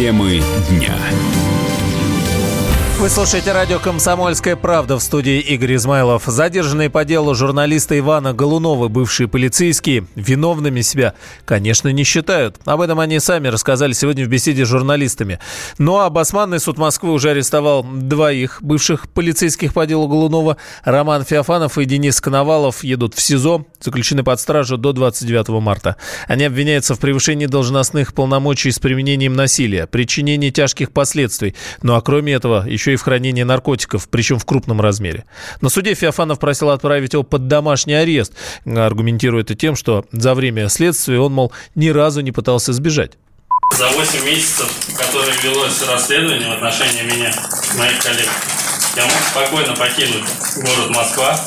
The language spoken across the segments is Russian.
Темы дня. Вы слушаете радио «Комсомольская правда» в студии Игорь Измайлов. Задержанные по делу журналиста Ивана Голунова, бывшие полицейские, виновными себя, конечно, не считают. Об этом они сами рассказали сегодня в беседе с журналистами. Ну а Басманный суд Москвы уже арестовал двоих бывших полицейских по делу Голунова. Роман Феофанов и Денис Коновалов едут в СИЗО, заключены под стражу до 29 марта. Они обвиняются в превышении должностных полномочий с применением насилия, причинении тяжких последствий. Ну а кроме этого, еще еще и в хранении наркотиков, причем в крупном размере. На суде Феофанов просил отправить его под домашний арест, аргументируя это тем, что за время следствия он, мол, ни разу не пытался сбежать. За 8 месяцев, которые велось расследование в отношении меня, моих коллег, я мог спокойно покинуть город Москва,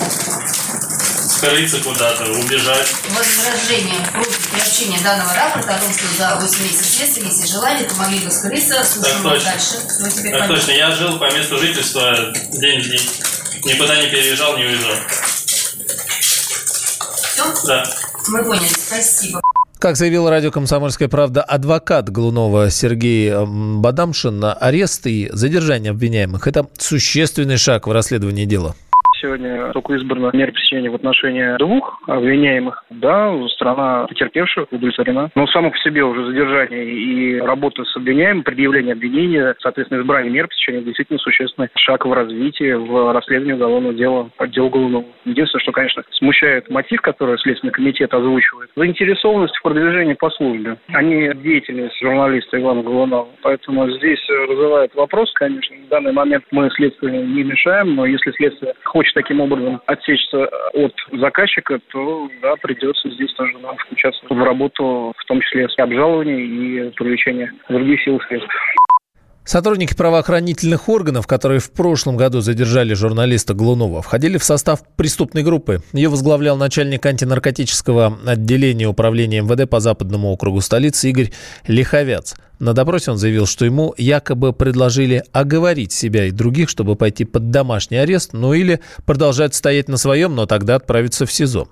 скрыться куда-то, убежать. Возражение против приобщения данного рапорта о том, что за 8 месяцев следствия, если желали, то могли бы скрыться. Слушаем так точно. дальше. так точно. Я жил по месту жительства день в день. Никуда не переезжал, не уезжал. Все? Да. Мы поняли. Спасибо. Как заявил радио «Комсомольская правда» адвокат Глунова Сергей Бадамшин, арест и задержание обвиняемых – это существенный шаг в расследовании дела сегодня только избрана мера пресечения в отношении двух обвиняемых. Да, страна потерпевших удовлетворена. Но само по себе уже задержание и работа с обвиняемым, предъявление обвинения, соответственно, избрание мер пресечения действительно существенный шаг в развитии, в расследовании уголовного дела, отдел уголовного. Единственное, что, конечно, смущает мотив, который Следственный комитет озвучивает, заинтересованность в продвижении по службе, не деятельность журналиста Ивана Голунова. Поэтому здесь вызывает вопрос, конечно. В данный момент мы следствие не мешаем, но если следствие хочет таким образом отсечься от заказчика, то да, придется здесь тоже нам включаться в работу, в том числе с обжалованием и привлечения других сил средств. Сотрудники правоохранительных органов, которые в прошлом году задержали журналиста Глунова, входили в состав преступной группы. Ее возглавлял начальник антинаркотического отделения управления МВД по западному округу столицы Игорь Лиховяц. На допросе он заявил, что ему якобы предложили оговорить себя и других, чтобы пойти под домашний арест, ну или продолжать стоять на своем, но тогда отправиться в СИЗО.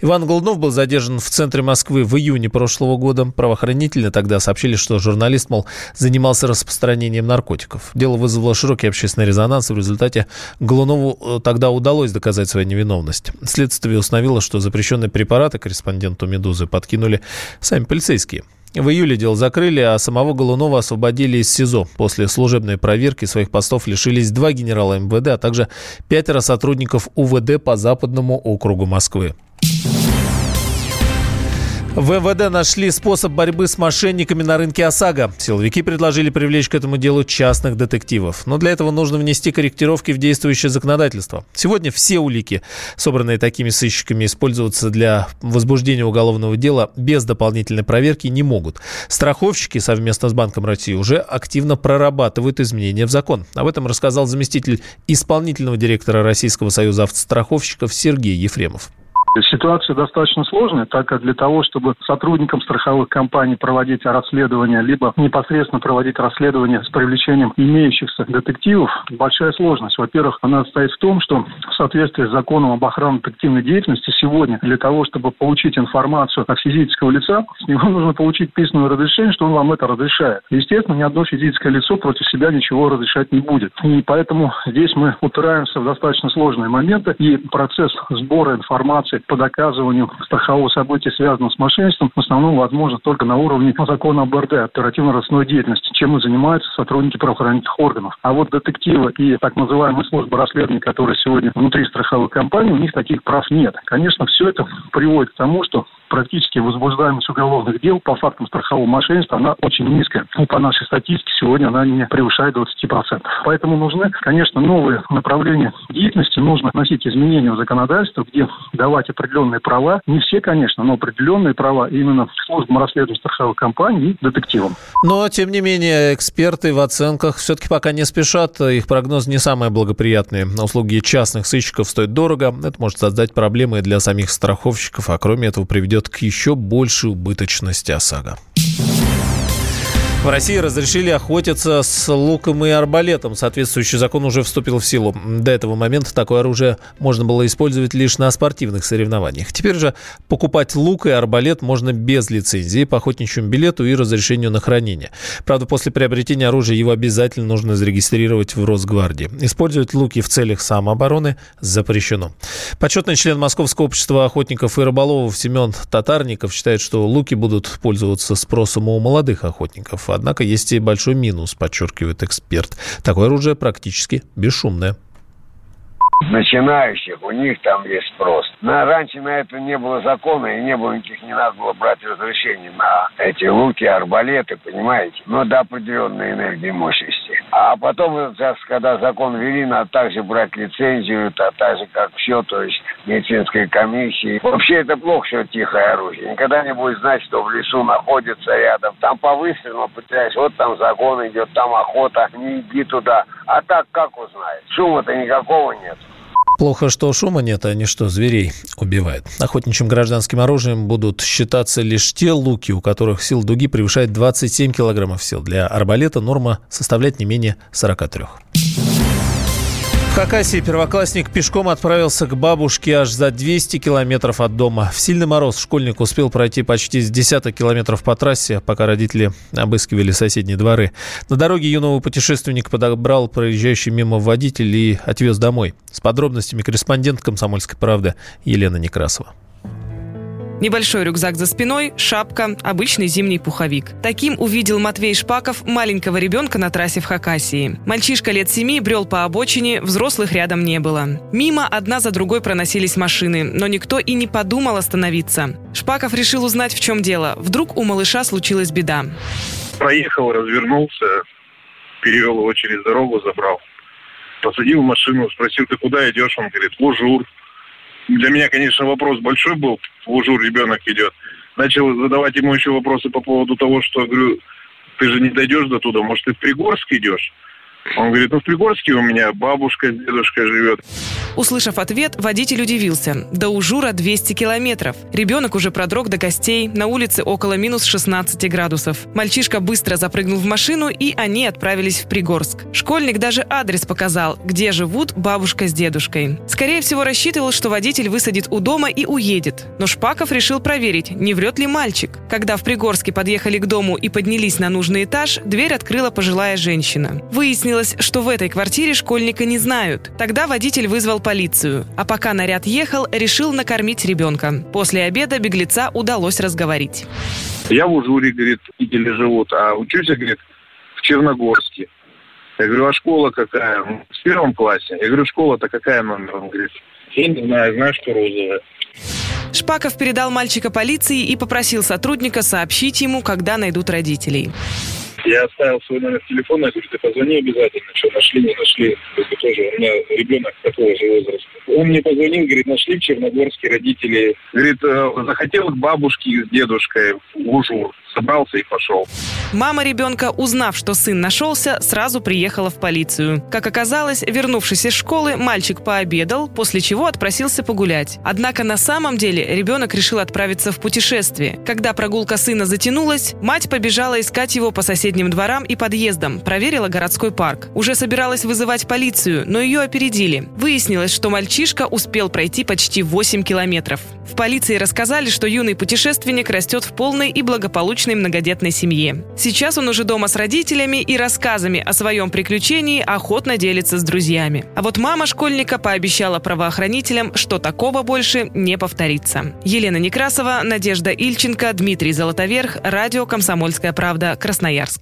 Иван Голунов был задержан в центре Москвы в июне прошлого года. Правоохранители тогда сообщили, что журналист, мол, занимался распространением наркотиков. Дело вызвало широкий общественный резонанс, в результате Голунову э, тогда удалось доказать свою невиновность. Следствие установило, что запрещенные препараты корреспонденту «Медузы» подкинули сами полицейские. В июле дело закрыли, а самого Голунова освободили из СИЗО. После служебной проверки своих постов лишились два генерала МВД, а также пятеро сотрудников УВД по Западному округу Москвы. В МВД нашли способ борьбы с мошенниками на рынке ОСАГО. Силовики предложили привлечь к этому делу частных детективов. Но для этого нужно внести корректировки в действующее законодательство. Сегодня все улики, собранные такими сыщиками, использоваться для возбуждения уголовного дела без дополнительной проверки не могут. Страховщики совместно с Банком России уже активно прорабатывают изменения в закон. Об этом рассказал заместитель исполнительного директора Российского союза автостраховщиков Сергей Ефремов. Ситуация достаточно сложная, так как для того, чтобы сотрудникам страховых компаний проводить расследование, либо непосредственно проводить расследование с привлечением имеющихся детективов, большая сложность. Во-первых, она состоит в том, что в соответствии с законом об охране детективной деятельности сегодня для того, чтобы получить информацию от физического лица, с него нужно получить письменное разрешение, что он вам это разрешает. Естественно, ни одно физическое лицо против себя ничего разрешать не будет. И поэтому здесь мы упираемся в достаточно сложные моменты, и процесс сбора информации по доказыванию страхового события, связанного с мошенничеством, в основном возможно только на уровне закона об оперативно-розыскной деятельности, чем и занимаются сотрудники правоохранительных органов. А вот детективы и так называемые службы расследования, которые сегодня внутри страховых компаний, у них таких прав нет. Конечно, все это приводит к тому, что практически возбуждаемость уголовных дел по фактам страхового мошенничества, она очень низкая. И по нашей статистике сегодня она не превышает 20%. Поэтому нужны, конечно, новые направления деятельности, нужно вносить изменения в законодательство, где давать определенные права, не все, конечно, но определенные права именно службам расследования страховых компаний и детективам. Но, тем не менее, эксперты в оценках все-таки пока не спешат. Их прогноз не самые благоприятные. Услуги частных сыщиков стоят дорого. Это может создать проблемы для самих страховщиков, а кроме этого приведет к еще большей убыточности ОСАГО. В России разрешили охотиться с луком и арбалетом. Соответствующий закон уже вступил в силу. До этого момента такое оружие можно было использовать лишь на спортивных соревнованиях. Теперь же покупать лук и арбалет можно без лицензии, по охотничьему билету и разрешению на хранение. Правда, после приобретения оружия его обязательно нужно зарегистрировать в Росгвардии. Использовать луки в целях самообороны запрещено. Почетный член Московского общества охотников и рыболовов Семен Татарников считает, что луки будут пользоваться спросом у молодых охотников. Однако есть и большой минус, подчеркивает эксперт. Такое оружие практически бесшумное начинающих, у них там есть спрос. На, раньше на это не было закона, и не было никаких, не надо было брать разрешений на эти луки, арбалеты, понимаете? Но до определенной энергии мощности. А потом, сейчас, когда закон ввели, надо также брать лицензию, а так же, как все, то есть медицинской комиссии. Вообще это плохо, что тихое оружие. Никогда не будет знать, что в лесу находится рядом. Там по выстрелу потеряешь, вот там загон идет, там охота, не иди туда. А так как узнать? Шума-то никакого нет. Плохо, что шума нет, а не что зверей убивает. Охотничьим гражданским оружием будут считаться лишь те луки, у которых сила дуги превышает 27 килограммов сил. Для арбалета норма составляет не менее 43. В Хакасии первоклассник пешком отправился к бабушке аж за 200 километров от дома. В сильный мороз школьник успел пройти почти с десяток километров по трассе, пока родители обыскивали соседние дворы. На дороге юного путешественника подобрал проезжающий мимо водитель и отвез домой. С подробностями корреспондент «Комсомольской правды» Елена Некрасова. Небольшой рюкзак за спиной, шапка, обычный зимний пуховик. Таким увидел Матвей Шпаков маленького ребенка на трассе в Хакасии. Мальчишка лет семи брел по обочине, взрослых рядом не было. Мимо одна за другой проносились машины, но никто и не подумал остановиться. Шпаков решил узнать, в чем дело. Вдруг у малыша случилась беда. Проехал, развернулся, перевел его через дорогу, забрал. Посадил в машину, спросил, ты куда идешь? Он говорит, в для меня, конечно, вопрос большой был. В ужур ребенок идет. Начал задавать ему еще вопросы по поводу того, что, говорю, ты же не дойдешь до туда, может, ты в Пригорск идешь? Он говорит, ну в Пригорске у меня бабушка с дедушкой живет. Услышав ответ, водитель удивился. До Ужура 200 километров. Ребенок уже продрог до костей, на улице около минус 16 градусов. Мальчишка быстро запрыгнул в машину, и они отправились в Пригорск. Школьник даже адрес показал, где живут бабушка с дедушкой. Скорее всего, рассчитывал, что водитель высадит у дома и уедет. Но Шпаков решил проверить, не врет ли мальчик. Когда в Пригорске подъехали к дому и поднялись на нужный этаж, дверь открыла пожилая женщина. Выяснилось, Выяснилось, что в этой квартире школьника не знают. Тогда водитель вызвал полицию. А пока наряд ехал, решил накормить ребенка. После обеда беглеца удалось разговорить. Я в Ужуре, говорит, родители живут, а учусь, говорит, в Черногорске. Я говорю, а школа какая? В первом классе. Я говорю, школа-то какая номер? Он говорит, я не знаю, знаешь, что розовая. Шпаков передал мальчика полиции и попросил сотрудника сообщить ему, когда найдут родителей. Я оставил свой номер телефона, я говорю, ты позвони обязательно, что нашли, не нашли. Это тоже у меня ребенок такого же возраста. Он мне позвонил, говорит, нашли в Черногорске родители. Говорит, «Э, захотел к бабушке с дедушкой в Ужур собрался и пошел. Мама ребенка, узнав, что сын нашелся, сразу приехала в полицию. Как оказалось, вернувшись из школы, мальчик пообедал, после чего отпросился погулять. Однако на самом деле ребенок решил отправиться в путешествие. Когда прогулка сына затянулась, мать побежала искать его по соседним дворам и подъездам, проверила городской парк. Уже собиралась вызывать полицию, но ее опередили. Выяснилось, что мальчишка успел пройти почти 8 километров. В полиции рассказали, что юный путешественник растет в полной и благополучной многодетной семье. Сейчас он уже дома с родителями и рассказами о своем приключении охотно делится с друзьями. А вот мама школьника пообещала правоохранителям, что такого больше не повторится. Елена Некрасова, Надежда Ильченко, Дмитрий Золотоверх, радио «Комсомольская правда», Красноярск.